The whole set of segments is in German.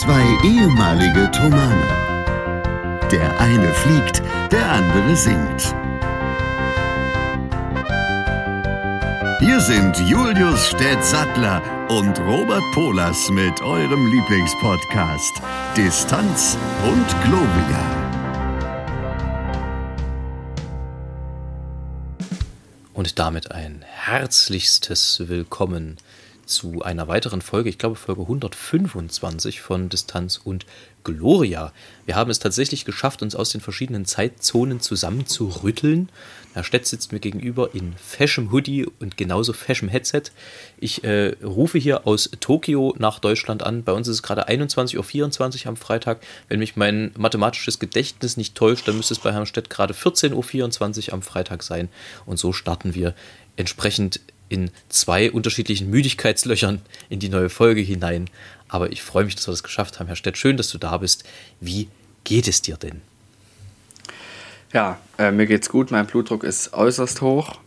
Zwei ehemalige Tomane. Der eine fliegt, der andere singt. Hier sind Julius Städtsattler und Robert Polas mit eurem Lieblingspodcast Distanz und Globia. Und damit ein herzlichstes Willkommen zu einer weiteren Folge, ich glaube Folge 125 von Distanz und Gloria. Wir haben es tatsächlich geschafft, uns aus den verschiedenen Zeitzonen zusammenzurütteln. Herr Stett sitzt mir gegenüber in feshem Hoodie und genauso feshem Headset. Ich äh, rufe hier aus Tokio nach Deutschland an. Bei uns ist es gerade 21.24 Uhr am Freitag. Wenn mich mein mathematisches Gedächtnis nicht täuscht, dann müsste es bei Herrn Stett gerade 14.24 Uhr am Freitag sein. Und so starten wir entsprechend in zwei unterschiedlichen Müdigkeitslöchern in die neue Folge hinein. Aber ich freue mich, dass wir das geschafft haben. Herr Stett, schön, dass du da bist. Wie geht es dir denn? Ja, äh, mir geht's gut. Mein Blutdruck ist äußerst hoch,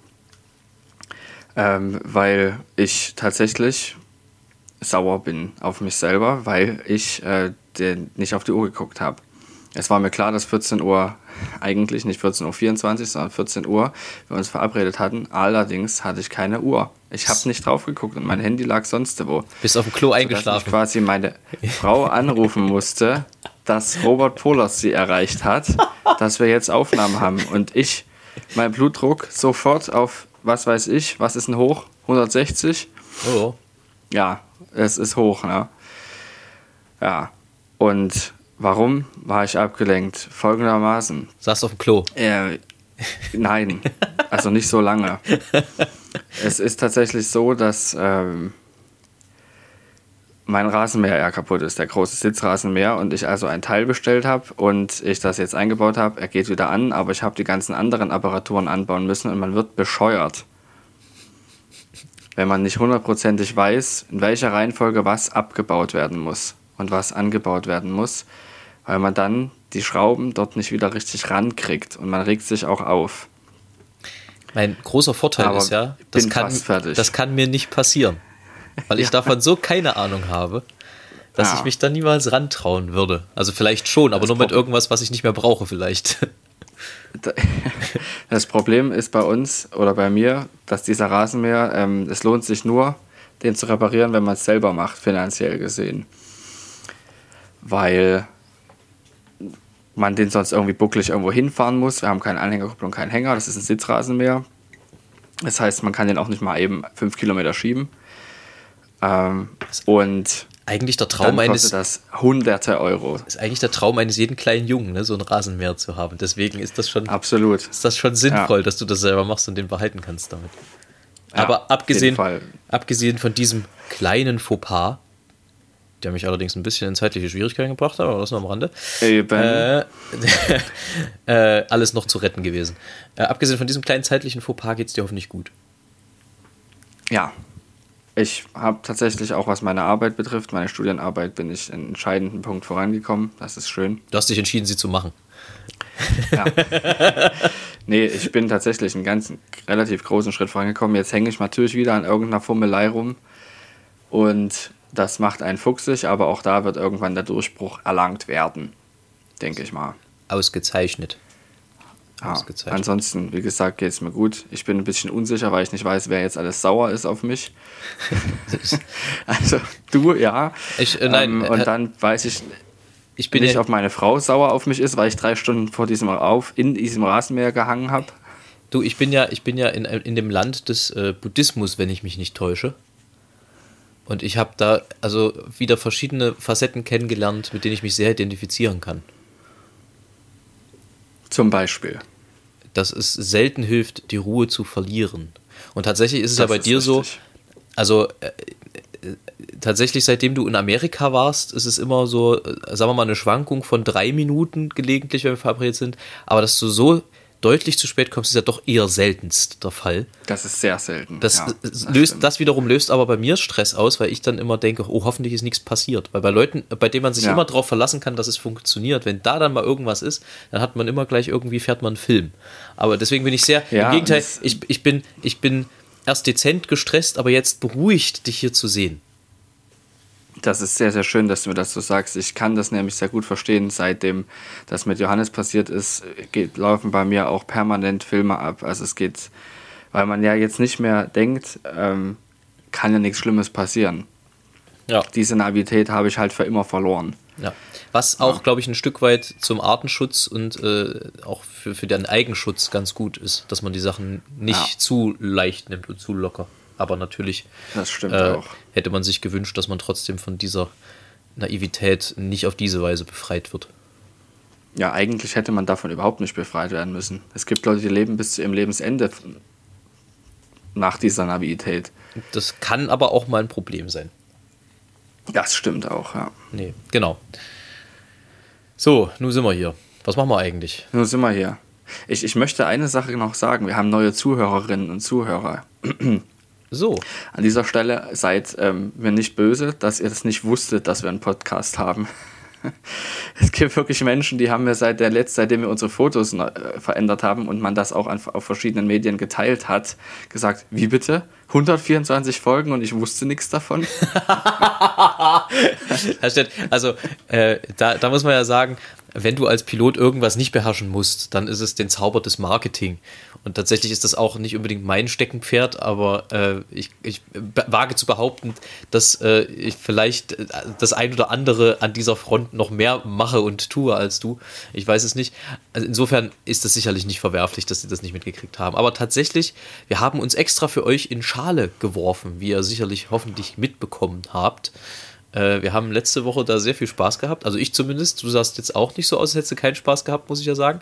ähm, weil ich tatsächlich sauer bin auf mich selber, weil ich äh, den, nicht auf die Uhr geguckt habe. Es war mir klar, dass 14 Uhr, eigentlich nicht 14.24 Uhr, sondern 14 Uhr, wir uns verabredet hatten. Allerdings hatte ich keine Uhr. Ich habe nicht drauf geguckt und mein Handy lag sonst wo. Bist auf dem Klo eingeschlafen. Ich quasi meine Frau anrufen musste, dass Robert Polas sie erreicht hat, dass wir jetzt Aufnahmen haben. Und ich, mein Blutdruck sofort auf, was weiß ich, was ist denn hoch? 160? Oh. Ja, es ist hoch, ne? Ja. Und Warum war ich abgelenkt? Folgendermaßen. Saß auf dem Klo? Äh, nein, also nicht so lange. es ist tatsächlich so, dass ähm, mein Rasenmäher ja kaputt ist, der große Sitzrasenmäher, und ich also ein Teil bestellt habe und ich das jetzt eingebaut habe. Er geht wieder an, aber ich habe die ganzen anderen Apparaturen anbauen müssen und man wird bescheuert. Wenn man nicht hundertprozentig weiß, in welcher Reihenfolge was abgebaut werden muss und was angebaut werden muss weil man dann die Schrauben dort nicht wieder richtig rankriegt und man regt sich auch auf. Mein großer Vorteil Aber ist ja, das kann, das kann mir nicht passieren, weil ich ja. davon so keine Ahnung habe, dass ja. ich mich da niemals rantrauen würde. Also vielleicht schon, aber das nur mit irgendwas, was ich nicht mehr brauche vielleicht. Das Problem ist bei uns oder bei mir, dass dieser Rasenmäher, ähm, es lohnt sich nur, den zu reparieren, wenn man es selber macht, finanziell gesehen. Weil man den sonst irgendwie bucklig irgendwo hinfahren muss. Wir haben keine Anhängerkupplung, keinen Hänger, das ist ein Sitzrasenmäher. Das heißt, man kann den auch nicht mal eben fünf Kilometer schieben. Ähm, und eigentlich der Traum dann eines das hunderte Euro. Ist eigentlich der Traum eines jeden kleinen Jungen, ne, so ein Rasenmäher zu haben. Deswegen ist das schon absolut. Ist das schon sinnvoll, ja. dass du das selber machst und den behalten kannst damit. Ja, Aber abgesehen, abgesehen von diesem kleinen Fauxpas, der mich allerdings ein bisschen in zeitliche Schwierigkeiten gebracht hat, aber das nur am Rande. Äh, äh, alles noch zu retten gewesen. Äh, abgesehen von diesem kleinen zeitlichen Fauxpas geht es dir hoffentlich gut. Ja. Ich habe tatsächlich auch, was meine Arbeit betrifft, meine Studienarbeit, bin ich in entscheidenden Punkt vorangekommen. Das ist schön. Du hast dich entschieden, sie zu machen. Ja. nee, ich bin tatsächlich einen ganz relativ großen Schritt vorangekommen. Jetzt hänge ich natürlich wieder an irgendeiner Fummelei rum. Und das macht einen fuchsig, aber auch da wird irgendwann der Durchbruch erlangt werden, denke ich mal. Ausgezeichnet. Ja, Ausgezeichnet. Ansonsten, wie gesagt, geht es mir gut. Ich bin ein bisschen unsicher, weil ich nicht weiß, wer jetzt alles sauer ist auf mich. also du, ja. Ich, äh, nein, ähm, und äh, dann weiß ich, ich bin nicht, ob meine Frau sauer auf mich ist, weil ich drei Stunden vor diesem auf in diesem Rasenmäher gehangen habe. Du, ich bin ja, ich bin ja in, in dem Land des äh, Buddhismus, wenn ich mich nicht täusche. Und ich habe da also wieder verschiedene Facetten kennengelernt, mit denen ich mich sehr identifizieren kann. Zum Beispiel. Dass es selten hilft, die Ruhe zu verlieren. Und tatsächlich ist es das ja bei dir richtig. so, also äh, äh, tatsächlich seitdem du in Amerika warst, ist es immer so, äh, sagen wir mal, eine Schwankung von drei Minuten gelegentlich, wenn wir verabredet sind, aber dass du so deutlich zu spät kommst, ist ja doch eher seltenst der Fall. Das ist sehr selten. Das, ja, das löst, das wiederum löst aber bei mir Stress aus, weil ich dann immer denke, oh, hoffentlich ist nichts passiert. Weil bei Leuten, bei denen man sich ja. immer darauf verlassen kann, dass es funktioniert, wenn da dann mal irgendwas ist, dann hat man immer gleich irgendwie, fährt man einen Film. Aber deswegen bin ich sehr, ja, im Gegenteil, ich, ich, bin, ich bin erst dezent gestresst, aber jetzt beruhigt, dich hier zu sehen. Das ist sehr, sehr schön, dass du mir das so sagst. Ich kann das nämlich sehr gut verstehen. Seitdem das mit Johannes passiert ist, geht, laufen bei mir auch permanent Filme ab. Also es geht, weil man ja jetzt nicht mehr denkt, ähm, kann ja nichts Schlimmes passieren. Ja. Diese Naivität habe ich halt für immer verloren. Ja. Was auch, ja. glaube ich, ein Stück weit zum Artenschutz und äh, auch für, für den Eigenschutz ganz gut ist, dass man die Sachen nicht ja. zu leicht nimmt und zu locker. Aber natürlich äh, hätte man sich gewünscht, dass man trotzdem von dieser Naivität nicht auf diese Weise befreit wird. Ja, eigentlich hätte man davon überhaupt nicht befreit werden müssen. Es gibt Leute, die leben bis zu ihrem Lebensende nach dieser Naivität. Das kann aber auch mal ein Problem sein. Das stimmt auch, ja. Nee, genau. So, nun sind wir hier. Was machen wir eigentlich? Nun sind wir hier. Ich, ich möchte eine Sache noch sagen. Wir haben neue Zuhörerinnen und Zuhörer. So. An dieser Stelle seid ähm, mir nicht böse, dass ihr das nicht wusstet, dass wir einen Podcast haben. es gibt wirklich Menschen, die haben wir seit der letzten, seitdem wir unsere Fotos äh, verändert haben und man das auch an, auf verschiedenen Medien geteilt hat, gesagt, wie bitte? 124 Folgen und ich wusste nichts davon. also äh, da, da muss man ja sagen, wenn du als Pilot irgendwas nicht beherrschen musst, dann ist es den Zauber des Marketing. Und tatsächlich ist das auch nicht unbedingt mein Steckenpferd, aber äh, ich, ich, wage zu behaupten, dass äh, ich vielleicht äh, das ein oder andere an dieser Front noch mehr mache und tue als du. Ich weiß es nicht. Also insofern ist das sicherlich nicht verwerflich, dass sie das nicht mitgekriegt haben. Aber tatsächlich, wir haben uns extra für euch in Schale geworfen, wie ihr sicherlich hoffentlich mitbekommen habt. Äh, wir haben letzte Woche da sehr viel Spaß gehabt. Also ich zumindest. Du sahst jetzt auch nicht so aus, als hättest du keinen Spaß gehabt, muss ich ja sagen.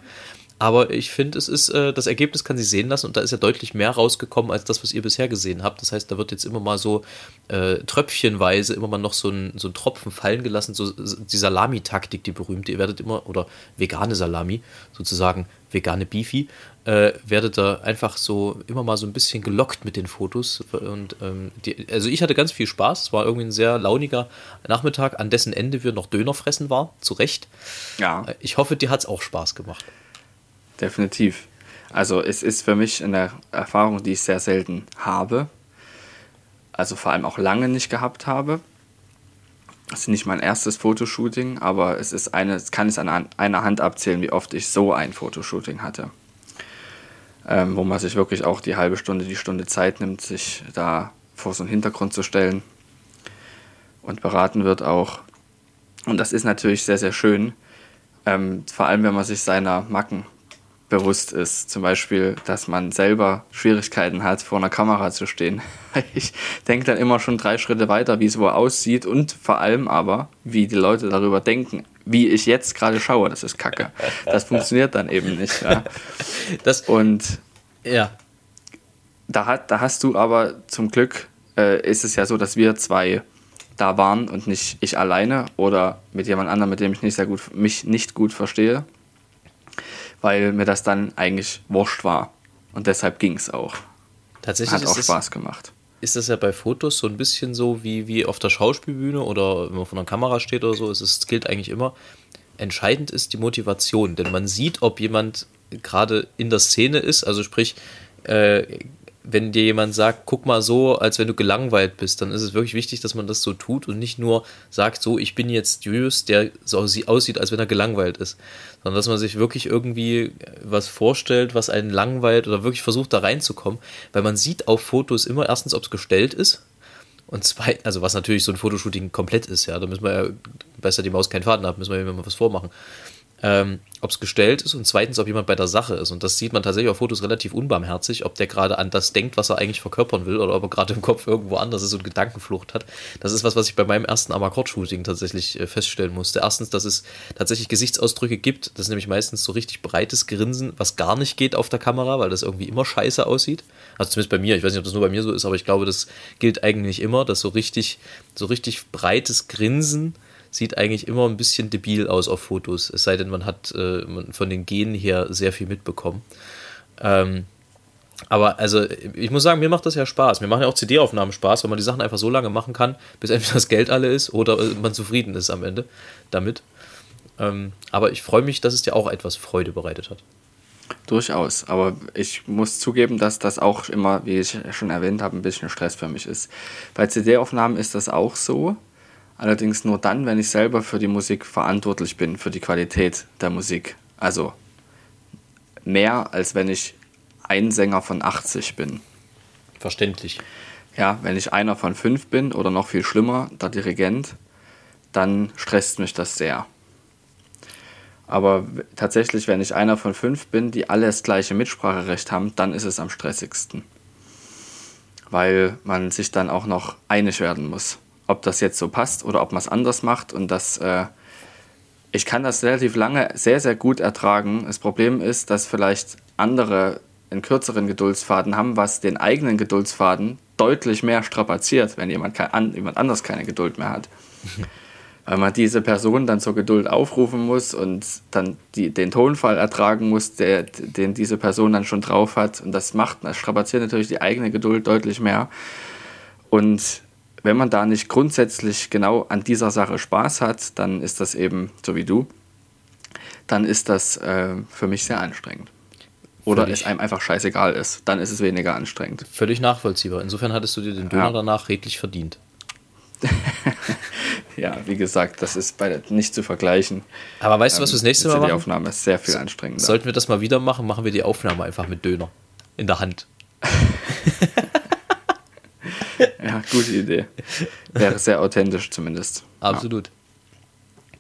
Aber ich finde, es ist, äh, das Ergebnis kann sich sehen lassen und da ist ja deutlich mehr rausgekommen als das, was ihr bisher gesehen habt. Das heißt, da wird jetzt immer mal so äh, tröpfchenweise immer mal noch so ein, so ein Tropfen fallen gelassen, so die Salami-Taktik, die berühmte. Ihr werdet immer, oder vegane Salami, sozusagen vegane Beefy, äh, werdet da einfach so immer mal so ein bisschen gelockt mit den Fotos. Und ähm, die, also ich hatte ganz viel Spaß. Es war irgendwie ein sehr launiger Nachmittag, an dessen Ende wir noch Döner fressen waren, zu Recht. Ja. Äh, ich hoffe, dir hat es auch Spaß gemacht definitiv. Also es ist für mich eine Erfahrung, die ich sehr selten habe. Also vor allem auch lange nicht gehabt habe. Es ist nicht mein erstes Fotoshooting, aber es ist eine, es kann es an einer Hand abzählen, wie oft ich so ein Fotoshooting hatte. Ähm, wo man sich wirklich auch die halbe Stunde, die Stunde Zeit nimmt, sich da vor so einen Hintergrund zu stellen und beraten wird auch. Und das ist natürlich sehr, sehr schön, ähm, vor allem wenn man sich seiner Macken bewusst ist. Zum Beispiel, dass man selber Schwierigkeiten hat, vor einer Kamera zu stehen. Ich denke dann immer schon drei Schritte weiter, wie es wohl aussieht und vor allem aber, wie die Leute darüber denken. Wie ich jetzt gerade schaue, das ist kacke. Das funktioniert dann eben nicht. Ja. Das, und ja. Da, hat, da hast du aber zum Glück, äh, ist es ja so, dass wir zwei da waren und nicht ich alleine oder mit jemand anderem, mit dem ich nicht sehr gut, mich nicht gut verstehe weil mir das dann eigentlich wurscht war. Und deshalb ging es auch. Tatsächlich Hat auch Spaß gemacht. Ist das ja bei Fotos so ein bisschen so wie, wie auf der Schauspielbühne oder wenn man vor einer Kamera steht oder so. Es gilt eigentlich immer. Entscheidend ist die Motivation, denn man sieht, ob jemand gerade in der Szene ist, also sprich, äh, wenn dir jemand sagt, guck mal so, als wenn du gelangweilt bist, dann ist es wirklich wichtig, dass man das so tut und nicht nur sagt, so, ich bin jetzt Julius, der so aussieht, als wenn er gelangweilt ist, sondern dass man sich wirklich irgendwie was vorstellt, was einen langweilt oder wirklich versucht, da reinzukommen, weil man sieht auf Fotos immer erstens, ob es gestellt ist und zweitens, also was natürlich so ein Fotoshooting komplett ist, ja, da müssen wir ja, besser die Maus keinen Faden haben, müssen wir ja mal was vormachen ähm, ob es gestellt ist und zweitens, ob jemand bei der Sache ist. Und das sieht man tatsächlich auf Fotos relativ unbarmherzig, ob der gerade an das denkt, was er eigentlich verkörpern will oder ob er gerade im Kopf irgendwo anders ist und Gedankenflucht hat. Das ist was, was ich bei meinem ersten Amakord-Shooting tatsächlich äh, feststellen musste. Erstens, dass es tatsächlich Gesichtsausdrücke gibt. Das ist nämlich meistens so richtig breites Grinsen, was gar nicht geht auf der Kamera, weil das irgendwie immer scheiße aussieht. Also zumindest bei mir. Ich weiß nicht, ob das nur bei mir so ist, aber ich glaube, das gilt eigentlich immer, dass so richtig, so richtig breites Grinsen sieht eigentlich immer ein bisschen debil aus auf Fotos. Es sei denn, man hat äh, von den Genen her sehr viel mitbekommen. Ähm, aber also, ich muss sagen, mir macht das ja Spaß. Mir machen ja auch CD-Aufnahmen Spaß, weil man die Sachen einfach so lange machen kann, bis entweder das Geld alle ist oder äh, man zufrieden ist am Ende damit. Ähm, aber ich freue mich, dass es dir auch etwas Freude bereitet hat. Durchaus, aber ich muss zugeben, dass das auch immer, wie ich schon erwähnt habe, ein bisschen Stress für mich ist. Bei CD-Aufnahmen ist das auch so, Allerdings nur dann, wenn ich selber für die Musik verantwortlich bin, für die Qualität der Musik. Also mehr, als wenn ich ein Sänger von 80 bin. Verständlich. Ja, wenn ich einer von fünf bin oder noch viel schlimmer, der Dirigent, dann stresst mich das sehr. Aber tatsächlich, wenn ich einer von fünf bin, die alle das gleiche Mitspracherecht haben, dann ist es am stressigsten. Weil man sich dann auch noch einig werden muss, ob das jetzt so passt oder ob man es anders macht. Und das, äh, ich kann das relativ lange sehr, sehr gut ertragen. Das Problem ist, dass vielleicht andere einen kürzeren Geduldsfaden haben, was den eigenen Geduldsfaden deutlich mehr strapaziert, wenn jemand, kein, jemand anders keine Geduld mehr hat. Weil man diese Person dann zur Geduld aufrufen muss und dann die, den Tonfall ertragen muss, der, den diese Person dann schon drauf hat. Und das macht, das strapaziert natürlich die eigene Geduld deutlich mehr. Und wenn man da nicht grundsätzlich genau an dieser Sache Spaß hat, dann ist das eben so wie du, dann ist das äh, für mich sehr anstrengend oder Völlig. es einem einfach scheißegal ist, dann ist es weniger anstrengend. Völlig nachvollziehbar. Insofern hattest du dir den Döner ja. danach redlich verdient. ja, wie gesagt, das ist bei nicht zu vergleichen. Aber weißt du, was wir das nächste Mal machen? Die Aufnahme ist sehr viel anstrengender. Sollten wir das mal wieder machen, machen wir die Aufnahme einfach mit Döner in der Hand. ja, gute Idee. Wäre sehr authentisch zumindest. Absolut.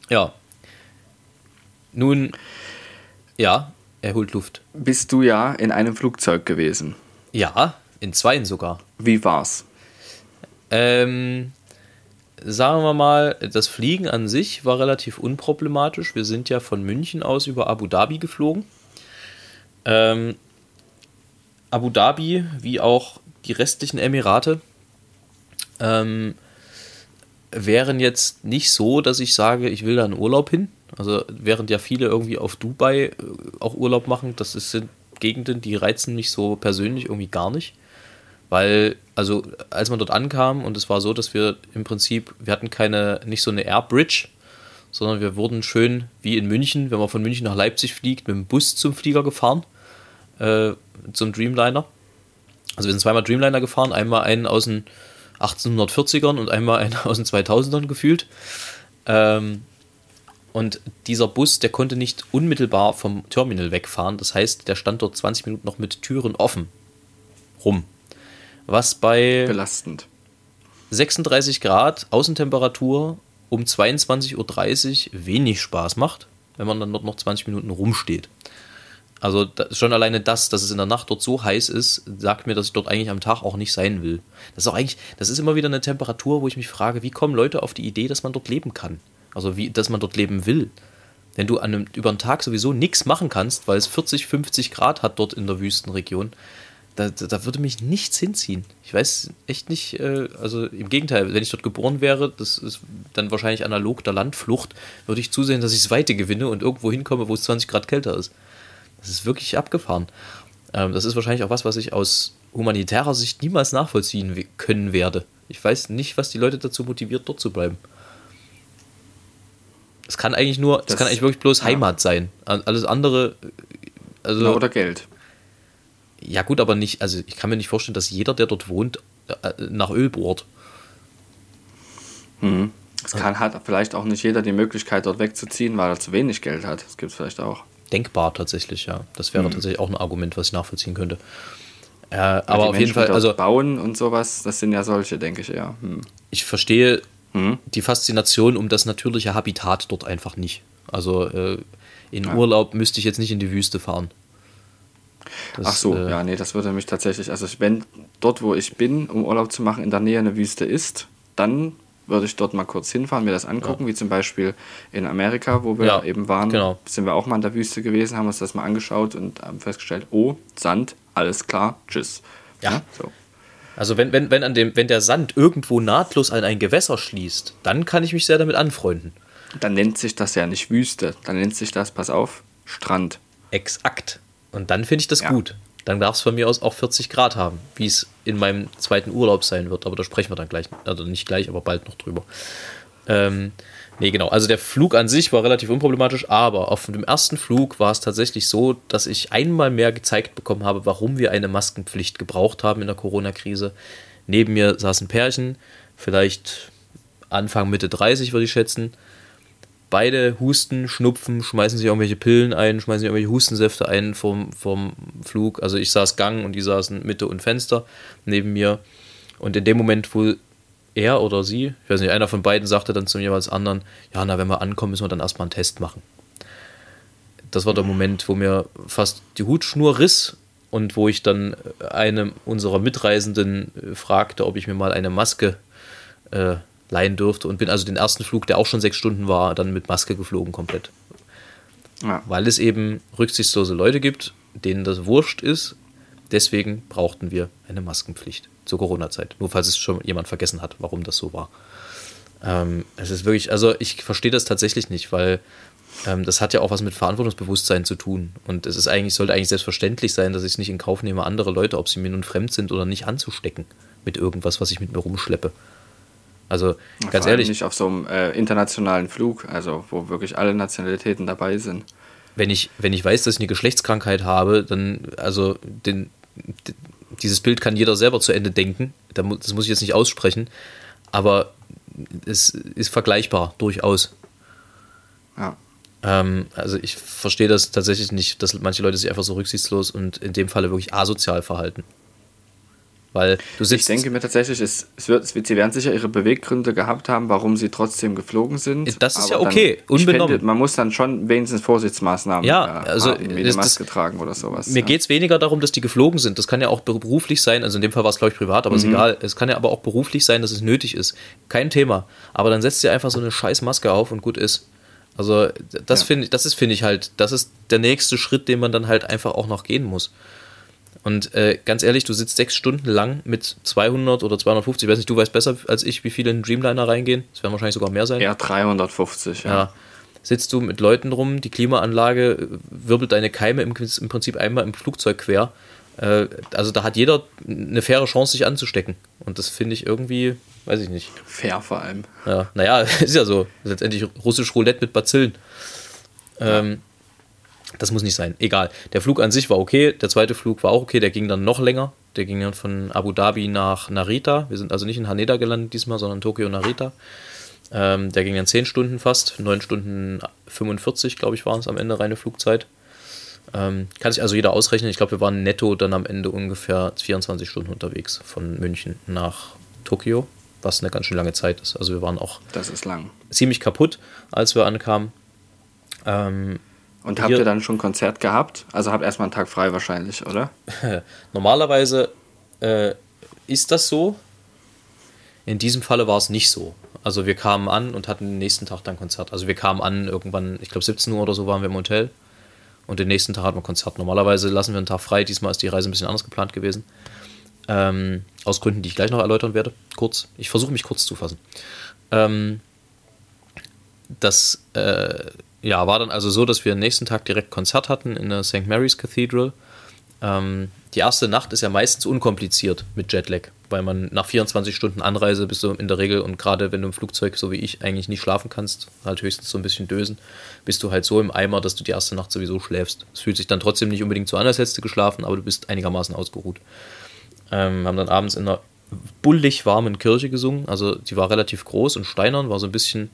Ja. ja. Nun, ja, er holt Luft. Bist du ja in einem Flugzeug gewesen? Ja, in zweien sogar. Wie war's? Ähm, sagen wir mal, das Fliegen an sich war relativ unproblematisch. Wir sind ja von München aus über Abu Dhabi geflogen. Ähm, Abu Dhabi, wie auch die restlichen Emirate, ähm, wären jetzt nicht so, dass ich sage, ich will da einen Urlaub hin. Also während ja viele irgendwie auf Dubai äh, auch Urlaub machen, das sind Gegenden, die reizen mich so persönlich irgendwie gar nicht. Weil, also als man dort ankam und es war so, dass wir im Prinzip, wir hatten keine, nicht so eine Airbridge, sondern wir wurden schön wie in München, wenn man von München nach Leipzig fliegt, mit dem Bus zum Flieger gefahren, äh, zum Dreamliner. Also wir sind zweimal Dreamliner gefahren, einmal einen aus den 1840ern und einmal einen aus den 2000ern gefühlt. Ähm, und dieser Bus, der konnte nicht unmittelbar vom Terminal wegfahren. Das heißt, der stand dort 20 Minuten noch mit Türen offen rum. Was bei belastend 36 Grad Außentemperatur um 22.30 Uhr wenig Spaß macht, wenn man dann dort noch 20 Minuten rumsteht. Also schon alleine das, dass es in der Nacht dort so heiß ist, sagt mir, dass ich dort eigentlich am Tag auch nicht sein will. Das ist auch eigentlich, das ist immer wieder eine Temperatur, wo ich mich frage, wie kommen Leute auf die Idee, dass man dort leben kann? Also wie, dass man dort leben will. Wenn du an einem, über einen Tag sowieso nichts machen kannst, weil es 40, 50 Grad hat dort in der Wüstenregion, da, da würde mich nichts hinziehen. Ich weiß echt nicht, äh, also im Gegenteil, wenn ich dort geboren wäre, das ist dann wahrscheinlich analog der Landflucht, würde ich zusehen, dass ich das Weite gewinne und irgendwo hinkomme, wo es 20 Grad kälter ist. Das ist wirklich abgefahren. Ähm, das ist wahrscheinlich auch was, was ich aus humanitärer Sicht niemals nachvollziehen können werde. Ich weiß nicht, was die Leute dazu motiviert, dort zu bleiben. Es kann eigentlich nur, das, das, kann eigentlich wirklich bloß ja. Heimat sein. Alles andere, äh, also. oder Geld. Ja, gut, aber nicht, also ich kann mir nicht vorstellen, dass jeder, der dort wohnt, äh, nach Öl bohrt. Mhm. Es kann halt vielleicht auch nicht jeder die Möglichkeit, dort wegzuziehen, weil er zu wenig Geld hat. Das gibt es vielleicht auch. Denkbar tatsächlich, ja. Das wäre mhm. tatsächlich auch ein Argument, was ich nachvollziehen könnte. Äh, aber auf jeden Fall, also. Bauen und sowas, das sind ja solche, denke ich eher. Hm. Ich verstehe mhm. die Faszination um das natürliche Habitat dort einfach nicht. Also äh, in ja. Urlaub müsste ich jetzt nicht in die Wüste fahren. Das, Ach so, äh, ja, nee, das würde mich tatsächlich, also wenn dort, wo ich bin, um Urlaub zu machen, in der Nähe eine Wüste ist, dann würde ich dort mal kurz hinfahren, mir das angucken, ja. wie zum Beispiel in Amerika, wo wir ja, eben waren, genau. sind wir auch mal in der Wüste gewesen, haben uns das mal angeschaut und haben festgestellt, oh, Sand, alles klar, tschüss. Ja. ja so. Also wenn, wenn, wenn, an dem, wenn der Sand irgendwo nahtlos an ein Gewässer schließt, dann kann ich mich sehr damit anfreunden. Dann nennt sich das ja nicht Wüste, dann nennt sich das, pass auf, Strand. Exakt. Und dann finde ich das ja. gut. Dann darf es von mir aus auch 40 Grad haben, wie es in meinem zweiten Urlaub sein wird. Aber da sprechen wir dann gleich, also nicht gleich, aber bald noch drüber. Ähm, Nee, genau. Also der Flug an sich war relativ unproblematisch, aber auf dem ersten Flug war es tatsächlich so, dass ich einmal mehr gezeigt bekommen habe, warum wir eine Maskenpflicht gebraucht haben in der Corona-Krise. Neben mir saß ein Pärchen, vielleicht Anfang, Mitte 30, würde ich schätzen. Beide husten, schnupfen, schmeißen sich irgendwelche Pillen ein, schmeißen sich irgendwelche Hustensäfte ein vom, vom Flug. Also ich saß Gang und die saßen Mitte und Fenster neben mir. Und in dem Moment, wo er oder sie, ich weiß nicht, einer von beiden sagte dann zum jeweils anderen, ja, na, wenn wir ankommen, müssen wir dann erstmal einen Test machen. Das war der Moment, wo mir fast die Hutschnur riss und wo ich dann einem unserer Mitreisenden fragte, ob ich mir mal eine Maske äh, leihen dürfte und bin also den ersten Flug, der auch schon sechs Stunden war, dann mit Maske geflogen komplett. Ja. Weil es eben rücksichtslose Leute gibt, denen das wurscht ist. Deswegen brauchten wir eine Maskenpflicht zur Corona-Zeit. Nur falls es schon jemand vergessen hat, warum das so war. Ähm, es ist wirklich, also ich verstehe das tatsächlich nicht, weil ähm, das hat ja auch was mit Verantwortungsbewusstsein zu tun. Und es ist eigentlich, sollte eigentlich selbstverständlich sein, dass ich es nicht in Kauf nehme, andere Leute, ob sie mir nun fremd sind oder nicht, anzustecken mit irgendwas, was ich mit mir rumschleppe. Also ja, ganz ehrlich. Nicht auf so einem äh, internationalen Flug, also wo wirklich alle Nationalitäten dabei sind. Wenn ich, wenn ich weiß, dass ich eine Geschlechtskrankheit habe, dann, also den, dieses Bild kann jeder selber zu Ende denken. Das muss ich jetzt nicht aussprechen. Aber es ist vergleichbar, durchaus. Ja. Ähm, also ich verstehe das tatsächlich nicht, dass manche Leute sich einfach so rücksichtslos und in dem Falle wirklich asozial verhalten. Weil du sitzt. Ich denke mir tatsächlich, es, es wird, sie werden sicher ihre Beweggründe gehabt haben, warum sie trotzdem geflogen sind. Das ist ja okay, dann, unbenommen. Finde, man muss dann schon wenigstens Vorsichtsmaßnahmen ja, äh, also, haben, wie eine Maske das, tragen oder sowas. Mir ja. geht es weniger darum, dass die geflogen sind. Das kann ja auch beruflich sein, also in dem Fall war es, glaube ich, privat, aber mhm. ist egal. Es kann ja aber auch beruflich sein, dass es nötig ist. Kein Thema. Aber dann setzt ihr einfach so eine scheiß Maske auf und gut ist. Also das ja. finde ich, das ist, finde ich halt, das ist der nächste Schritt, den man dann halt einfach auch noch gehen muss. Und äh, ganz ehrlich, du sitzt sechs Stunden lang mit 200 oder 250, ich weiß nicht, du weißt besser als ich, wie viele in Dreamliner reingehen. Es werden wahrscheinlich sogar mehr sein. Ja, 350, ja. ja. Sitzt du mit Leuten rum, die Klimaanlage wirbelt deine Keime im, im Prinzip einmal im Flugzeug quer. Äh, also da hat jeder eine faire Chance, sich anzustecken. Und das finde ich irgendwie, weiß ich nicht. Fair vor allem. Ja, naja, ist ja so. Letztendlich russisch Roulette mit Bazillen. Ähm, das muss nicht sein. Egal. Der Flug an sich war okay. Der zweite Flug war auch okay. Der ging dann noch länger. Der ging dann von Abu Dhabi nach Narita. Wir sind also nicht in Haneda gelandet diesmal, sondern Tokio Narita. Ähm, der ging dann 10 Stunden fast. 9 Stunden 45, glaube ich, waren es am Ende reine Flugzeit. Ähm, kann sich also jeder ausrechnen. Ich glaube, wir waren netto dann am Ende ungefähr 24 Stunden unterwegs von München nach Tokio, was eine ganz schön lange Zeit ist. Also wir waren auch das ist lang. ziemlich kaputt, als wir ankamen. Ähm, und habt ihr dann schon Konzert gehabt? Also habt erstmal einen Tag frei wahrscheinlich, oder? Normalerweise äh, ist das so. In diesem Falle war es nicht so. Also wir kamen an und hatten den nächsten Tag dann Konzert. Also wir kamen an irgendwann, ich glaube 17 Uhr oder so waren wir im Hotel. Und den nächsten Tag hatten wir Konzert. Normalerweise lassen wir einen Tag frei. Diesmal ist die Reise ein bisschen anders geplant gewesen. Ähm, aus Gründen, die ich gleich noch erläutern werde. Kurz. Ich versuche mich kurz zu fassen. Ähm, das äh, ja, war dann also so, dass wir am nächsten Tag direkt Konzert hatten in der St. Mary's Cathedral. Ähm, die erste Nacht ist ja meistens unkompliziert mit Jetlag, weil man nach 24 Stunden Anreise bist du in der Regel und gerade wenn du im Flugzeug, so wie ich, eigentlich nicht schlafen kannst, halt höchstens so ein bisschen dösen, bist du halt so im Eimer, dass du die erste Nacht sowieso schläfst. Es fühlt sich dann trotzdem nicht unbedingt so an, als hättest du geschlafen, aber du bist einigermaßen ausgeruht. Ähm, haben dann abends in einer bullig warmen Kirche gesungen, also die war relativ groß und steinern, war so ein bisschen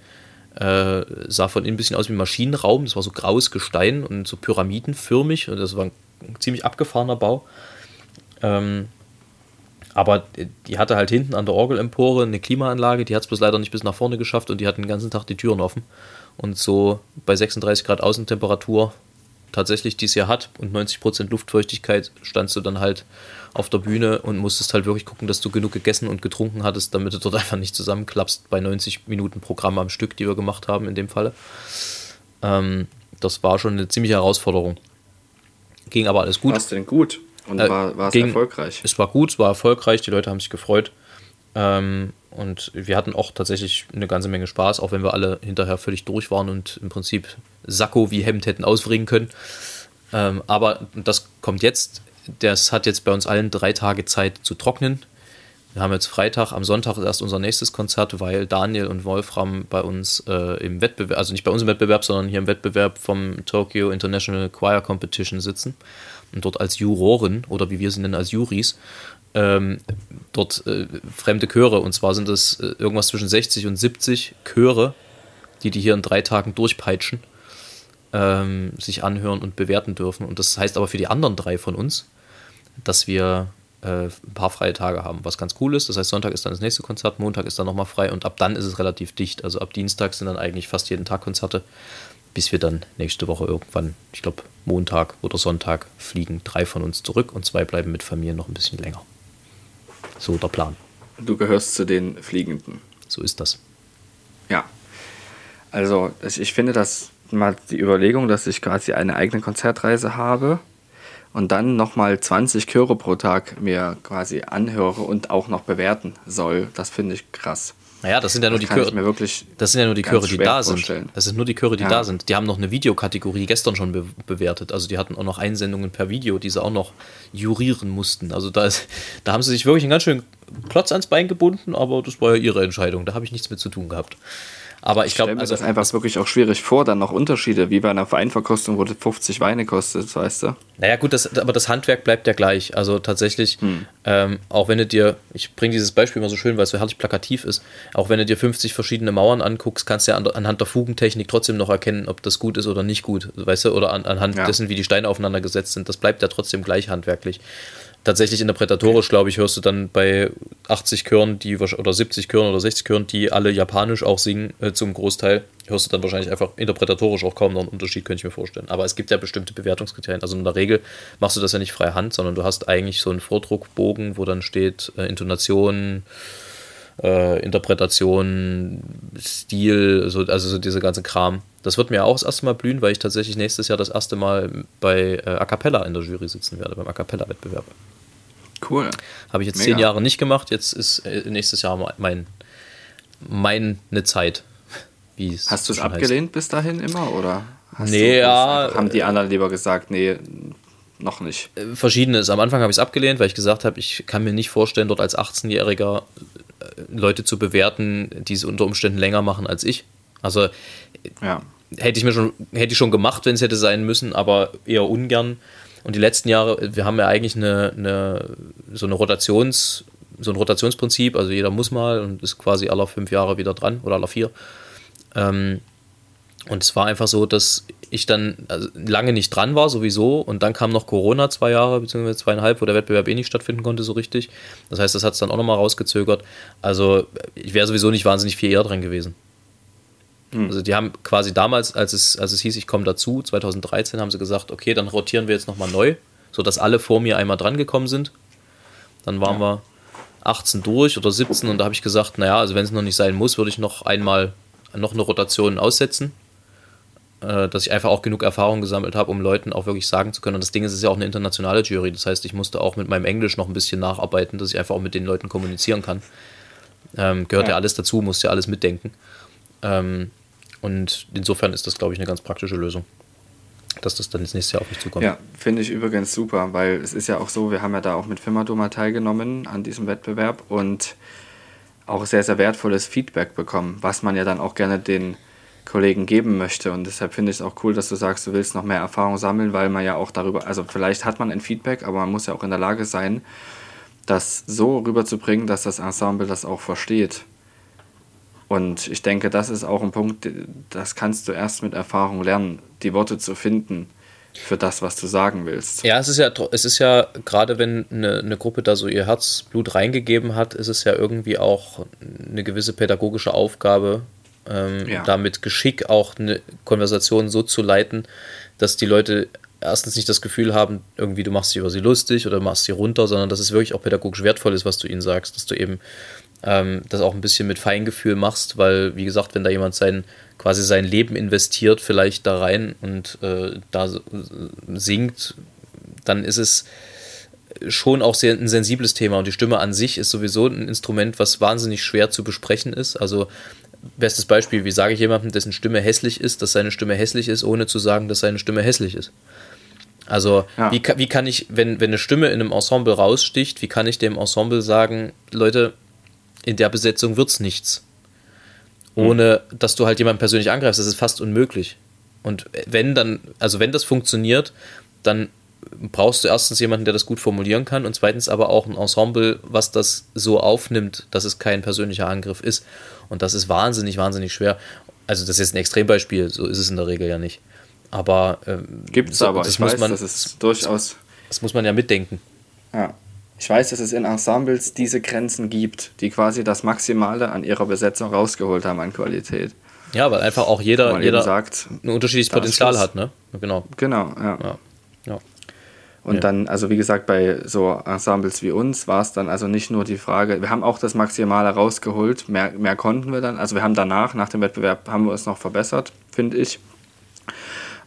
äh, sah von innen ein bisschen aus wie ein Maschinenraum. Das war so graues Gestein und so pyramidenförmig. Und das war ein ziemlich abgefahrener Bau. Ähm, aber die hatte halt hinten an der Orgelempore eine Klimaanlage. Die hat es bloß leider nicht bis nach vorne geschafft und die hatten den ganzen Tag die Türen offen. Und so bei 36 Grad Außentemperatur tatsächlich dieses Jahr hat und 90% Luftfeuchtigkeit standst du dann halt auf der Bühne und musstest halt wirklich gucken, dass du genug gegessen und getrunken hattest, damit du dort einfach nicht zusammenklappst bei 90 Minuten Programm am Stück, die wir gemacht haben in dem Falle. Ähm, das war schon eine ziemliche Herausforderung. Ging aber alles gut. War es denn gut? Und äh, war, war es ging, erfolgreich? Es war gut, es war erfolgreich, die Leute haben sich gefreut. Ähm, und wir hatten auch tatsächlich eine ganze Menge Spaß, auch wenn wir alle hinterher völlig durch waren und im Prinzip Sakko wie Hemd hätten ausbringen können. Ähm, aber das kommt jetzt das hat jetzt bei uns allen drei Tage Zeit zu trocknen. Wir haben jetzt Freitag, am Sonntag ist erst unser nächstes Konzert, weil Daniel und Wolfram bei uns äh, im Wettbewerb, also nicht bei uns im Wettbewerb, sondern hier im Wettbewerb vom Tokyo International Choir Competition sitzen. und dort als Juroren oder wie wir sie nennen als Juris ähm, dort äh, fremde Chöre und zwar sind das äh, irgendwas zwischen 60 und 70 Chöre, die die hier in drei Tagen durchpeitschen, ähm, sich anhören und bewerten dürfen. Und das heißt aber für die anderen drei von uns, dass wir äh, ein paar freie Tage haben, was ganz cool ist. Das heißt, Sonntag ist dann das nächste Konzert, Montag ist dann nochmal frei und ab dann ist es relativ dicht. Also ab Dienstag sind dann eigentlich fast jeden Tag Konzerte, bis wir dann nächste Woche irgendwann, ich glaube Montag oder Sonntag, fliegen drei von uns zurück und zwei bleiben mit Familie noch ein bisschen länger. So der Plan. Du gehörst zu den Fliegenden. So ist das. Ja. Also ich finde das mal die Überlegung, dass ich quasi eine eigene Konzertreise habe und dann nochmal 20 Chöre pro Tag mir quasi anhöre und auch noch bewerten soll. Das finde ich krass. Naja, das sind ja nur das die Chöre. das sind ja nur die Chöre, die da vorstellen. sind. Das sind nur die Chöre, die Ja. da sind. Die haben noch eine Videokategorie gestern schon be bewertet. Also die hatten auch noch Einsendungen per Video, die sie auch noch jurieren mussten. Also da, ist, da haben sie sich wirklich einen ganz schönen Klotz ans Bein gebunden, aber das war ja ihre Entscheidung. Da habe ich nichts mit zu tun gehabt. Aber ich glaube, also, das einfach wirklich auch schwierig vor, dann noch Unterschiede, wie bei einer Weinverkostung, wo das 50 Weine kostet, weißt du? Naja, gut, das, aber das Handwerk bleibt ja gleich. Also tatsächlich, ähm, auch wenn du dir, ich bringe dieses Beispiel immer so schön, weil es so herrlich plakativ ist, auch wenn du dir 50 verschiedene Mauern anguckst, kannst du ja an, anhand der Fugentechnik trotzdem noch erkennen, ob das gut ist oder nicht gut, weißt du, oder an, anhand Ja. dessen, wie die Steine aufeinander gesetzt sind. Das bleibt ja trotzdem gleich handwerklich. Tatsächlich interpretatorisch, glaube ich, hörst du dann bei 80 Chören, die oder 70 Chören oder 60 Chören, die alle japanisch auch singen, äh, zum Großteil, hörst du dann wahrscheinlich einfach interpretatorisch auch kaum noch einen Unterschied, könnte ich mir vorstellen. Aber es gibt ja bestimmte Bewertungskriterien. Also in der Regel machst du das ja nicht frei Hand, sondern du hast eigentlich so einen Vordruckbogen, wo dann steht äh, Intonation, äh, Interpretation, Stil, so, also so diese ganze Kram. Das wird mir auch das erste Mal blühen, weil ich tatsächlich nächstes Jahr das erste Mal bei äh, A Cappella in der Jury sitzen werde, beim A Cappella-Wettbewerb. Cool. Habe ich jetzt Mega. zehn Jahre nicht gemacht, jetzt ist äh, nächstes Jahr mein, meine Zeit. Hast du es abgelehnt bis dahin immer oder? Hast Nee, du, ja, Haben die anderen lieber gesagt, nee, noch nicht. Heißt. Äh, Verschiedenes. Am Anfang habe ich es abgelehnt, weil ich gesagt habe, ich kann mir nicht vorstellen, dort als 18-Jähriger äh, Leute zu bewerten, die es unter Umständen länger machen als ich. Also Ja. hätte ich mir schon, hätte ich schon gemacht, wenn es hätte sein müssen, aber eher ungern. Und die letzten Jahre, wir haben ja eigentlich eine, eine so eine Rotations, so ein Rotationsprinzip, also jeder muss mal und ist quasi alle fünf Jahre wieder dran oder alle vier. Ähm, und es war einfach so, dass ich dann also lange nicht dran war, sowieso. Und dann kam noch Corona zwei Jahre, beziehungsweise zweieinhalb, wo der Wettbewerb eh nicht stattfinden konnte, so richtig. Das heißt, das hat es dann auch nochmal rausgezögert. Also, ich wäre sowieso nicht wahnsinnig viel eher dran gewesen. Also, die haben quasi damals, als es, als es hieß, ich komme dazu, 2013, haben sie gesagt, okay, dann rotieren wir jetzt nochmal neu, sodass alle vor mir einmal dran gekommen sind. Dann waren wir 18 durch oder 17 und da habe ich gesagt, naja, also wenn es noch nicht sein muss, würde ich noch einmal noch eine Rotation aussetzen, äh, dass ich einfach auch genug Erfahrung gesammelt habe, um Leuten auch wirklich sagen zu können. Und das Ding ist, es ist ja auch eine internationale Jury, das heißt, ich musste auch mit meinem Englisch noch ein bisschen nacharbeiten, dass ich einfach auch mit den Leuten kommunizieren kann. Ähm, gehört ja. Ja. alles dazu, musst ja alles mitdenken. Ähm, und insofern ist das, glaube ich, eine ganz praktische Lösung, dass das dann ins nächste Jahr auf mich zukommt. Ja, finde ich übrigens super, weil es ist ja auch so, wir haben ja da auch mit Firmado mal teilgenommen an diesem Wettbewerb und auch sehr, sehr wertvolles Feedback bekommen, was man ja dann auch gerne den Kollegen geben möchte. Und deshalb finde ich es auch cool, dass du sagst, du willst noch mehr Erfahrung sammeln, weil man ja auch darüber, also vielleicht hat man ein Feedback, aber man muss ja auch in der Lage sein, das so rüberzubringen, dass das Ensemble das auch versteht. Und ich denke, das ist auch ein Punkt, das kannst du erst mit Erfahrung lernen, die Worte zu finden für das, was du sagen willst. Ja, es ist ja, es ist ja, gerade wenn eine, eine Gruppe da so ihr Herzblut reingegeben hat, ist es ja irgendwie auch eine gewisse pädagogische Aufgabe, ähm, Ja. da mit Geschick auch eine Konversation so zu leiten, dass die Leute erstens nicht das Gefühl haben, irgendwie du machst dich über sie lustig oder machst sie runter, sondern dass es wirklich auch pädagogisch wertvoll ist, was du ihnen sagst, dass du eben ähm, das auch ein bisschen mit Feingefühl machst, weil, wie gesagt, wenn da jemand sein, quasi sein Leben investiert, vielleicht da rein und äh, da so- singt, dann ist es schon auch sehr ein sensibles Thema und die Stimme an sich ist sowieso ein Instrument, was wahnsinnig schwer zu besprechen ist. Also bestes Beispiel, wie sage ich jemandem, dessen Stimme hässlich ist, dass seine Stimme hässlich ist, ohne zu sagen, dass seine Stimme hässlich ist. Also Ja. wie, wie kann ich, wenn, wenn eine Stimme in einem Ensemble raussticht, wie kann ich dem Ensemble sagen, Leute, in der Besetzung wird's nichts. Ohne, dass du halt jemanden persönlich angreifst, das ist fast unmöglich. Und wenn dann, also wenn das funktioniert, dann brauchst du erstens jemanden, der das gut formulieren kann und zweitens aber auch ein Ensemble, was das so aufnimmt, dass es kein persönlicher Angriff ist. Und das ist wahnsinnig, wahnsinnig schwer. Also das ist jetzt ein Extrembeispiel, so ist es in der Regel ja nicht. Aber ähm, gibt es so, aber, das ich muss weiß, man, das ist durchaus. Das muss man ja mitdenken. Ja. Ich weiß, dass es in Ensembles diese Grenzen gibt, die quasi das Maximale an ihrer Besetzung rausgeholt haben an Qualität. Ja, weil einfach auch jeder, jeder sagt, ein unterschiedliches Potenzial hat, ne? Genau. Genau, ja. Ja. ja. Und Ja. dann, also wie gesagt, bei so Ensembles wie uns war es dann also nicht nur die Frage, wir haben auch das Maximale rausgeholt, mehr, mehr konnten wir dann. Also wir haben danach, nach dem Wettbewerb, haben wir es noch verbessert, finde ich.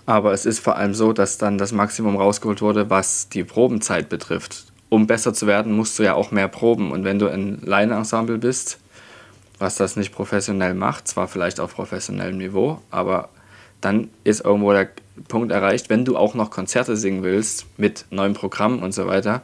Aber es ist vor allem so, dass dann das Maximum rausgeholt wurde, was die Probenzeit betrifft. Um besser zu werden, musst du ja auch mehr proben. Und wenn du ein Laienensemble bist, was das nicht professionell macht, zwar vielleicht auf professionellem Niveau, aber dann ist irgendwo der Punkt erreicht, wenn du auch noch Konzerte singen willst mit neuem Programm und so weiter,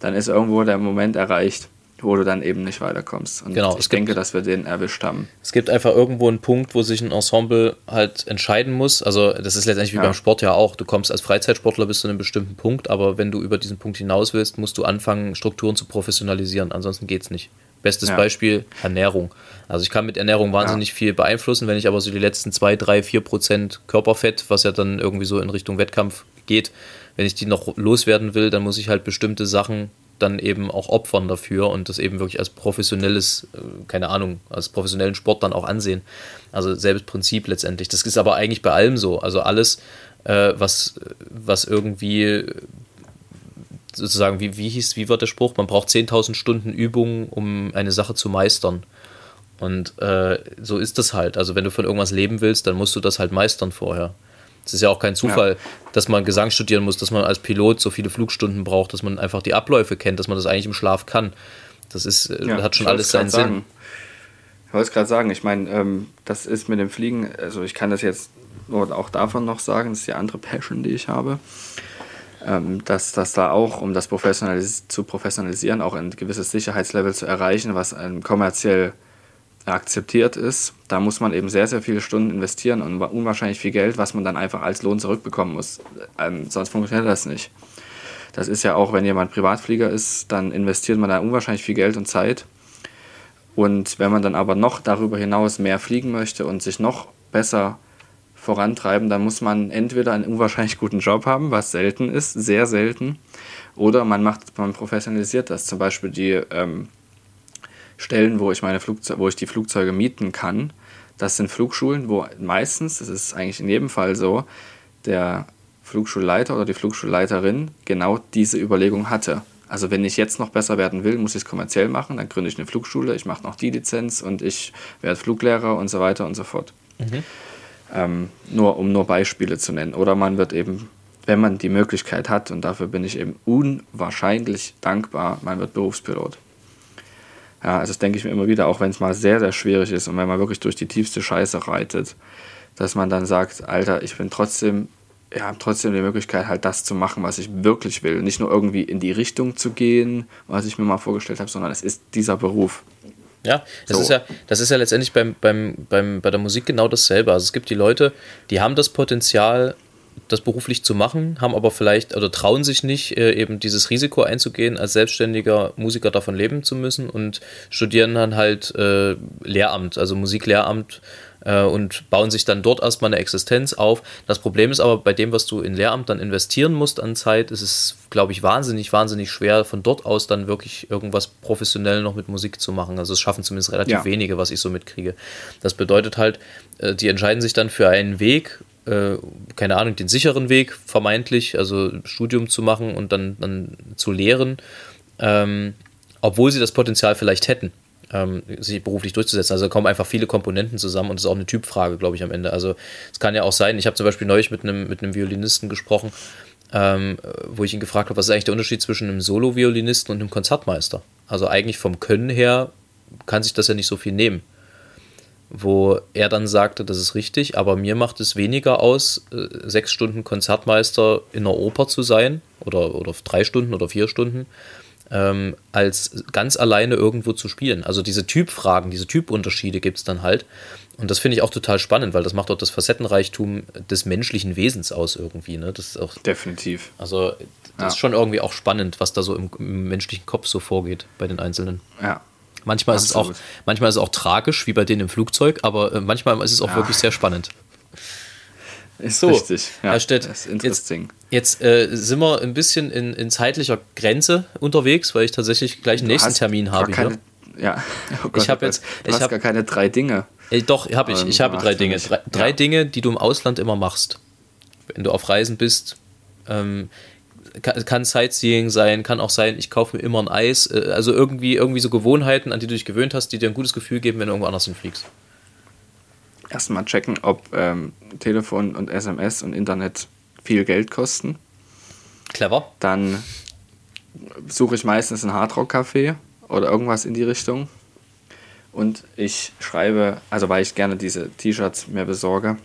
dann ist irgendwo der Moment erreicht, wo du dann eben nicht weiterkommst. Und Genau, ich es gibt- denke, dass wir den erwischt haben. Es gibt einfach irgendwo einen Punkt, wo sich ein Ensemble halt entscheiden muss. Also das ist letztendlich wie Ja. beim Sport ja auch. Du kommst als Freizeitsportler bis zu einem bestimmten Punkt, aber wenn du über diesen Punkt hinaus willst, musst du anfangen, Strukturen zu professionalisieren. Ansonsten geht's nicht. Bestes Ja. Beispiel, Ernährung. Also ich kann mit Ernährung wahnsinnig viel beeinflussen, wenn ich aber so die letzten 2, 3, 4 Prozent Körperfett, was ja dann irgendwie so in Richtung Wettkampf geht, wenn ich die noch loswerden will, dann muss ich halt bestimmte Sachen dann eben auch opfern dafür und das eben wirklich als professionelles, äh, keine Ahnung, als professionellen Sport dann auch ansehen. Also selbes Prinzip letztendlich. Das ist aber eigentlich bei allem so. Also alles, äh, was, was irgendwie sozusagen, wie, wie hieß, wie war der Spruch? Man braucht 10.000 Stunden Übung, um eine Sache zu meistern. Und äh, so ist das halt. Also wenn du von irgendwas leben willst, dann musst du das halt meistern vorher. Es ist ja auch kein Zufall, dass man Gesang studieren muss, dass man als Pilot so viele Flugstunden braucht, dass man einfach die Abläufe kennt, dass man das eigentlich im Schlaf kann. Das ist, äh, Ja, hat schon alles seinen Sinn. sagen. Ich wollte es gerade sagen, ich meine, ähm, das ist mit dem Fliegen, also ich kann das jetzt nur auch davon noch sagen, das ist die andere Passion, die ich habe, ähm, dass das da auch, um das professionalis zu professionalisieren, auch ein gewisses Sicherheitslevel zu erreichen, was ähm, kommerziell akzeptiert ist, da muss man eben sehr, sehr viele Stunden investieren und unwahrscheinlich viel Geld, was man dann einfach als Lohn zurückbekommen muss. Ähm, sonst funktioniert das nicht. Das ist ja auch, wenn jemand Privatflieger ist, dann investiert man da unwahrscheinlich viel Geld und Zeit. Und wenn man dann aber noch darüber hinaus mehr fliegen möchte und sich noch besser vorantreiben, dann muss man entweder einen unwahrscheinlich guten Job haben, was selten ist, sehr selten, oder man macht, man professionalisiert das. Zum Beispiel die ähm, Stellen, wo ich meine wo ich die Flugzeuge mieten kann. Das sind Flugschulen, wo meistens, das ist eigentlich in jedem Fall so, der Flugschulleiter oder die Flugschulleiterin genau diese Überlegung hatte. Also wenn ich jetzt noch besser werden will, muss ich es kommerziell machen, dann gründe ich eine Flugschule, ich mache noch die Lizenz und ich werde Fluglehrer und so weiter und so fort. Ähm, nur um nur Beispiele zu nennen. Oder man wird eben, wenn man die Möglichkeit hat, und dafür bin ich eben unwahrscheinlich dankbar, man wird Berufspilot. Ja, also das denke ich mir immer wieder, auch wenn es mal sehr, sehr schwierig ist und wenn man wirklich durch die tiefste Scheiße reitet, dass man dann sagt, Alter, ich bin trotzdem, ja, habe trotzdem die Möglichkeit, halt das zu machen, was ich wirklich will. Nicht nur irgendwie in die Richtung zu gehen, was ich mir mal vorgestellt habe, sondern es ist dieser Beruf. Ja, das, So. ist ja, das ist ja letztendlich beim, beim, beim, bei der Musik genau dasselbe. Also es gibt die Leute, die haben das Potenzial, das beruflich zu machen, haben aber vielleicht oder trauen sich nicht, äh, eben dieses Risiko einzugehen, als selbstständiger Musiker davon leben zu müssen und studieren dann halt äh, Lehramt, also Musiklehramt äh, und bauen sich dann dort erstmal eine Existenz auf. Das Problem ist aber bei dem, was du in Lehramt dann investieren musst an Zeit, ist es, glaube ich, wahnsinnig, wahnsinnig schwer, von dort aus dann wirklich irgendwas professionell noch mit Musik zu machen. Also es schaffen zumindest relativ Ja. wenige, was ich so mitkriege. Das bedeutet halt, die entscheiden sich dann für einen Weg, äh, keine Ahnung, den sicheren Weg vermeintlich, also Studium zu machen und dann, dann zu lehren, ähm, obwohl sie das Potenzial vielleicht hätten, ähm, sich beruflich durchzusetzen. Also da kommen einfach viele Komponenten zusammen und das ist auch eine Typfrage, glaube ich, am Ende. Also es kann ja auch sein, ich habe zum Beispiel neulich mit einem, mit einem Violinisten gesprochen, ähm, wo ich ihn gefragt habe, was ist eigentlich der Unterschied zwischen einem Solo-Violinisten und einem Konzertmeister? Also eigentlich vom Können her kann sich das ja nicht so viel nehmen wo er dann sagte, das ist richtig, aber mir macht es weniger aus, äh, sechs Stunden Konzertmeister in einer Oper zu sein oder, oder drei Stunden oder vier Stunden, ähm, als ganz alleine irgendwo zu spielen. Also diese Typfragen, diese Typunterschiede gibt es dann halt. Und das finde ich auch total spannend, weil das macht auch das Facettenreichtum des menschlichen Wesens aus irgendwie. Ne? Das ist auch, Definitiv. also das Ja. ist schon irgendwie auch spannend, was da so im, im menschlichen Kopf so vorgeht bei den Einzelnen. Ja. Manchmal ist, es auch, Absolut. manchmal ist es auch tragisch, wie bei denen im Flugzeug, aber äh, manchmal ist es auch Ja. wirklich sehr spannend. Ist So, richtig. Ja, Herr Stett, ist interesting. Jetzt äh, sind wir ein bisschen in, in zeitlicher Grenze unterwegs, weil ich tatsächlich gleich einen Du nächsten Termin habe. keine, Hier. Ja. Oh Gott, Ich hab oh jetzt- Du ich hast hab- gar keine drei Dinge. Äh, doch, habe ich. Ähm, Ich habe drei Dinge. Drei, drei Ja. Dinge, die du im Ausland immer machst. Wenn du auf Reisen bist. Ähm, kann, kann Sightseeing sein, kann auch sein, ich kaufe mir immer ein Eis. Äh, also irgendwie, irgendwie so Gewohnheiten, an die du dich gewöhnt hast, die dir ein gutes Gefühl geben, wenn du irgendwo anders hinfliegst. Erstmal checken, ob ähm, Telefon und SMS und Internet viel Geld kosten. Clever. Dann suche ich meistens ein Hardrock-Café oder irgendwas in die Richtung. Und ich schreibe, also weil ich gerne diese T-Shirts mir besorge.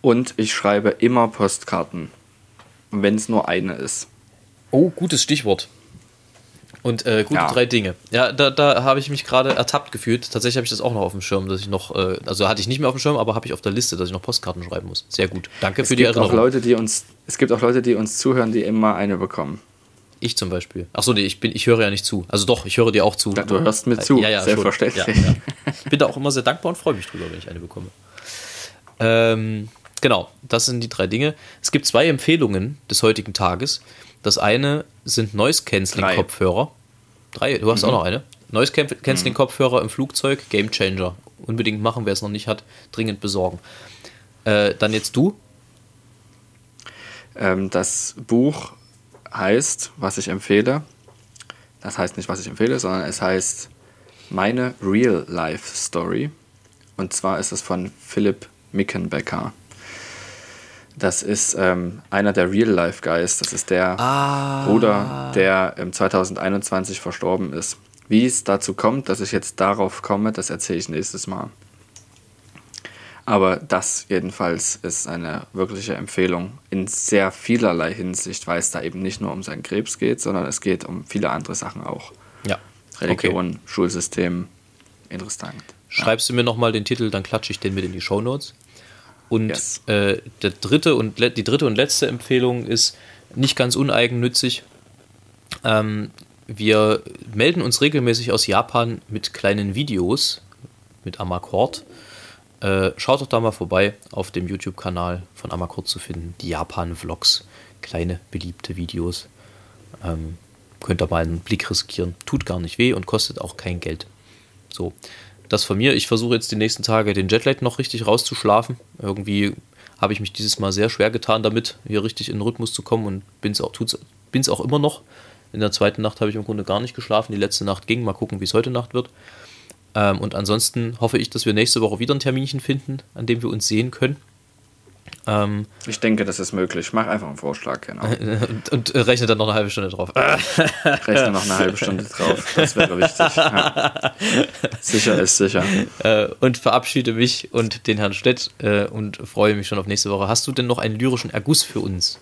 Und ich schreibe immer Postkarten. Wenn es nur eine ist. Oh, gutes Stichwort. Und äh, gute Ja. drei Dinge. Ja, da, da habe ich mich gerade ertappt gefühlt. Tatsächlich habe ich das auch noch auf dem Schirm, dass ich noch, äh, also hatte ich nicht mehr auf dem Schirm, aber habe ich auf der Liste, dass ich noch Postkarten schreiben muss. Sehr gut. Danke Es für die gibt, auch Erinnerung. Leute, die uns, es gibt auch Leute, die uns zuhören, die immer eine bekommen. Ich zum Beispiel. Achso, nee, ich, bin, ich höre ja nicht zu. Also doch, ich höre dir auch zu. Ja, du hörst mir zu, Ja, ja, selbstverständlich. Ja, ja. Ich bin da auch immer sehr dankbar und freue mich drüber, wenn ich eine bekomme. Ähm, genau, das sind die drei Dinge. Es gibt zwei Empfehlungen des heutigen Tages. Das eine sind Noise-Canceling-Kopfhörer. Drei, du hast auch noch eine. Noise-Canceling-Kopfhörer im Flugzeug, Game Changer. Unbedingt machen, wer es noch nicht hat, dringend besorgen. Äh, dann jetzt du. Ähm, das Buch heißt, was ich empfehle, das heißt nicht, was ich empfehle, sondern es heißt Meine Real Life Story. Und zwar ist es von Philipp Mickenbecker. Das ist ähm, einer der Real Life Guys. Das ist der Bruder, der im 2021 verstorben ist. Wie es dazu kommt, dass ich jetzt darauf komme, das erzähle ich nächstes Mal. Aber das jedenfalls ist eine wirkliche Empfehlung in sehr vielerlei Hinsicht, weil es da eben nicht nur um seinen Krebs geht, sondern es geht um viele andere Sachen auch. Ja. Religion, Schulsystem, interessant. Schreibst du mir nochmal den Titel, dann klatsche ich den mit in die Shownotes. Und Yes. äh, der dritte und die dritte und letzte Empfehlung ist nicht ganz uneigennützig. Ähm, wir melden uns regelmäßig aus Japan mit kleinen Videos mit Amakord. Äh, schaut doch da mal vorbei auf dem YouTube-Kanal von Amakord zu finden. Die Japan-Vlogs. Kleine, beliebte Videos. Ähm, könnt ihr mal einen Blick riskieren. Tut gar nicht weh und kostet auch kein Geld. So, das von mir. Ich versuche jetzt die nächsten Tage den Jetlag noch richtig rauszuschlafen. Irgendwie habe ich mich dieses Mal sehr schwer getan damit, hier richtig in den Rhythmus zu kommen und bin es auch, auch immer noch. In der zweiten Nacht habe ich im Grunde gar nicht geschlafen. Die letzte Nacht ging. Mal gucken, wie es heute Nacht wird. Ähm, und ansonsten hoffe ich, dass wir nächste Woche wieder ein Terminchen finden, an dem wir uns sehen können. Ähm, Ich denke, das ist möglich. Mach einfach einen Vorschlag, genau. und, und äh, rechne dann noch eine halbe Stunde drauf. Rechne noch eine halbe Stunde drauf. Das wäre wichtig. Ja. Sicher ist sicher. äh, und verabschiede mich und den Herrn Stett äh, und freue mich schon auf nächste Woche. Hast du denn noch einen lyrischen Erguss für uns?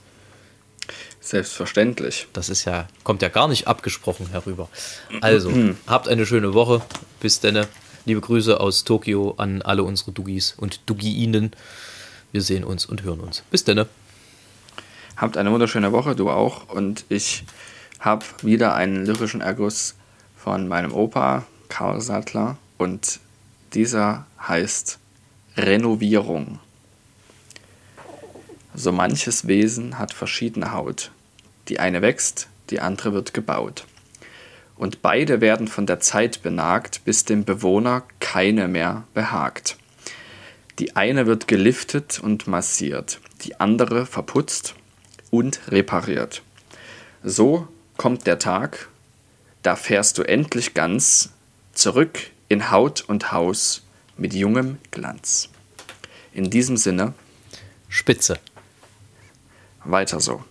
Selbstverständlich. Das ist ja, kommt ja gar nicht abgesprochen herüber. Also, habt eine schöne Woche. Bis denne. Liebe Grüße aus Tokio an alle unsere Dugis und Dugiinen. Wir sehen uns und hören uns. Bis denne. Habt eine wunderschöne Woche, du auch. Und ich habe wieder einen lyrischen Erguss von meinem Opa, Karl Sattler. Und dieser heißt Renovierung. So manches Wesen hat verschiedene Haut. Die eine wächst, die andere wird gebaut. Und beide werden von der Zeit benagt, bis dem Bewohner keine mehr behagt. Die eine wird geliftet und massiert, die andere verputzt und repariert. So kommt der Tag, da fährst du endlich ganz zurück in Haut und Haus mit jungem Glanz. In diesem Sinne, Spitze. weiter so.